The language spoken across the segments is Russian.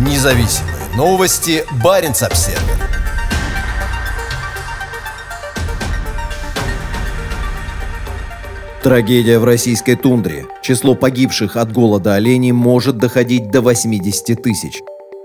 Независимые новости. Барин обсерва Трагедия в российской тундре. Число погибших от голода оленей может доходить до 80 тысяч.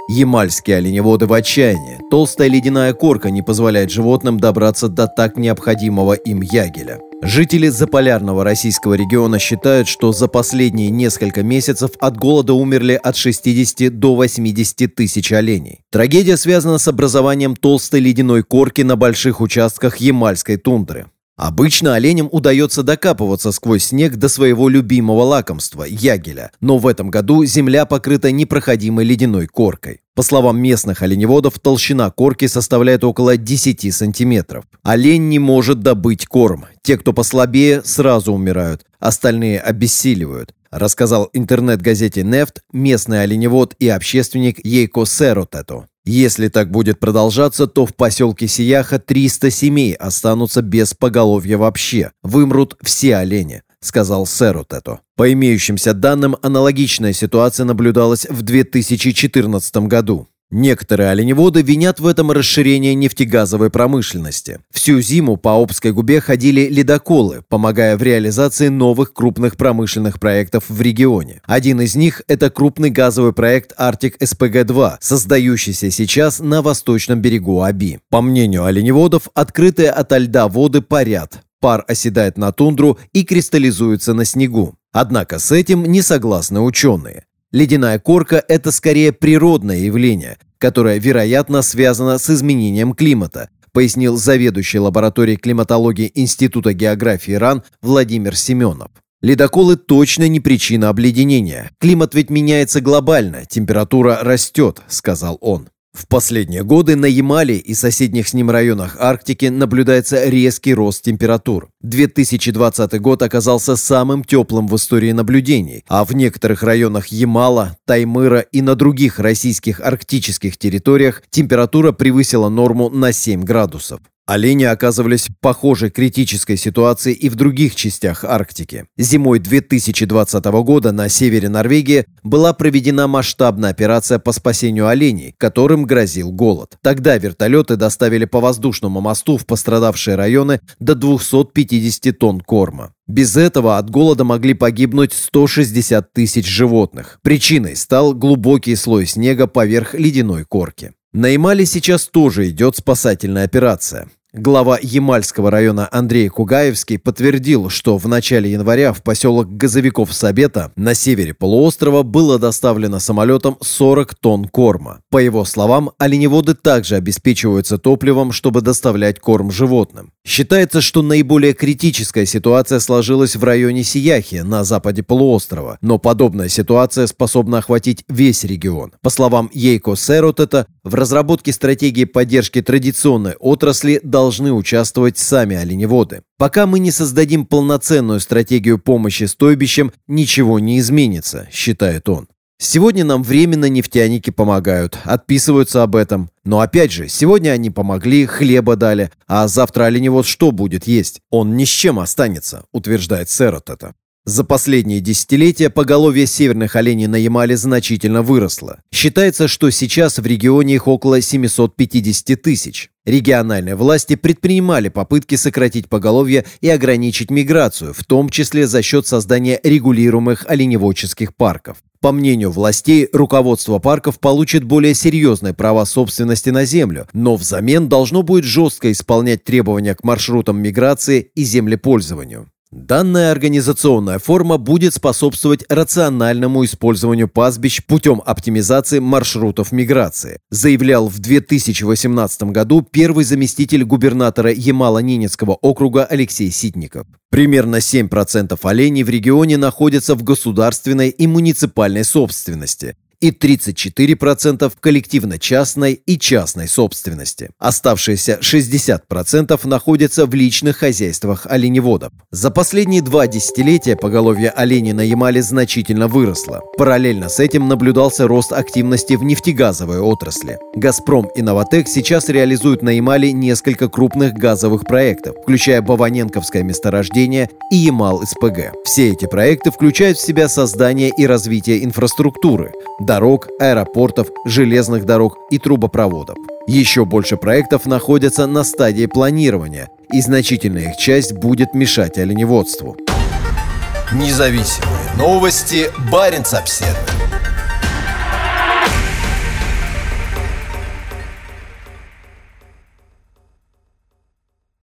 Ямальские оленеводы в отчаянии. Толстая ледяная корка не позволяет животным добраться до так необходимого им ягеля. Жители заполярного российского региона считают, что за последние несколько месяцев от голода умерли от 60 до 80 тысяч оленей. Трагедия связана с образованием толстой ледяной корки на больших участках Ямальской тундры. Обычно оленям удается докапываться сквозь снег до своего любимого лакомства – ягеля, но в этом году земля покрыта непроходимой ледяной коркой. По словам местных оленеводов, толщина корки составляет около 10 сантиметров. Олень не может добыть корм. Те, кто послабее, сразу умирают, остальные обессиливают рассказал интернет-газете «Нефть» местный оленевод и общественник Ейко Серотето. Если так будет продолжаться, то в поселке Сияха 300 семей останутся без поголовья вообще. Вымрут все олени сказал Серотето. По имеющимся данным, аналогичная ситуация наблюдалась в 2014 году. Некоторые оленеводы винят в этом расширение нефтегазовой промышленности. Всю зиму по Обской губе ходили ледоколы, помогая в реализации новых крупных промышленных проектов в регионе. Один из них – это крупный газовый проект «Арктик СПГ-2», создающийся сейчас на восточном берегу Аби. По мнению оленеводов, открытые ото льда воды парят, пар оседает на тундру и кристаллизуется на снегу. Однако с этим не согласны ученые. Ледяная корка – это скорее природное явление, которое, вероятно, связано с изменением климата, пояснил заведующий лабораторией климатологии Института географии РАН Владимир Семенов. Ледоколы точно не причина обледенения. Климат ведь меняется глобально, температура растет, сказал он. В последние годы на Ямале и соседних с ним районах Арктики наблюдается резкий рост температур. 2020 год оказался самым теплым в истории наблюдений, а в некоторых районах Ямала, Таймыра и на других российских арктических территориях температура превысила норму на 7 градусов. Олени оказывались в похожей критической ситуации и в других частях Арктики. Зимой 2020 года на севере Норвегии была проведена масштабная операция по спасению оленей, которым грозил голод. Тогда вертолеты доставили по воздушному мосту в пострадавшие районы до 250 тонн корма. Без этого от голода могли погибнуть 160 тысяч животных. Причиной стал глубокий слой снега поверх ледяной корки. На Ямале сейчас тоже идет спасательная операция. Глава Ямальского района Андрей Кугаевский подтвердил, что в начале января в поселок Газовиков Сабета на севере полуострова было доставлено самолетом 40 тонн корма. По его словам, оленеводы также обеспечиваются топливом, чтобы доставлять корм животным. Считается, что наиболее критическая ситуация сложилась в районе Сияхи на западе полуострова, но подобная ситуация способна охватить весь регион. По словам Ейко Серотета, в разработке стратегии поддержки традиционной отрасли должны должны участвовать сами оленеводы. Пока мы не создадим полноценную стратегию помощи стойбищам, ничего не изменится, считает он. Сегодня нам временно нефтяники помогают, отписываются об этом. Но опять же, сегодня они помогли, хлеба дали, а завтра оленевод что будет есть? Он ни с чем останется, утверждает Серот это. За последние десятилетия поголовье северных оленей на Ямале значительно выросло. Считается, что сейчас в регионе их около 750 тысяч. Региональные власти предпринимали попытки сократить поголовье и ограничить миграцию, в том числе за счет создания регулируемых оленеводческих парков. По мнению властей, руководство парков получит более серьезные права собственности на землю, но взамен должно будет жестко исполнять требования к маршрутам миграции и землепользованию. Данная организационная форма будет способствовать рациональному использованию пастбищ путем оптимизации маршрутов миграции, заявлял в 2018 году первый заместитель губернатора Ямало-Ненецкого округа Алексей Ситников. Примерно 7% оленей в регионе находятся в государственной и муниципальной собственности, и 34% в коллективно-частной и частной собственности. Оставшиеся 60% находятся в личных хозяйствах оленеводов. За последние два десятилетия поголовье оленей на Ямале значительно выросло. Параллельно с этим наблюдался рост активности в нефтегазовой отрасли. «Газпром» и «Новотек» сейчас реализуют на Ямале несколько крупных газовых проектов, включая Баваненковское месторождение и Ямал-СПГ. Все эти проекты включают в себя создание и развитие инфраструктуры, дорог, аэропортов, железных дорог и трубопроводов. Еще больше проектов находятся на стадии планирования, и значительная их часть будет мешать оленеводству. Независимые новости. Барин обседный.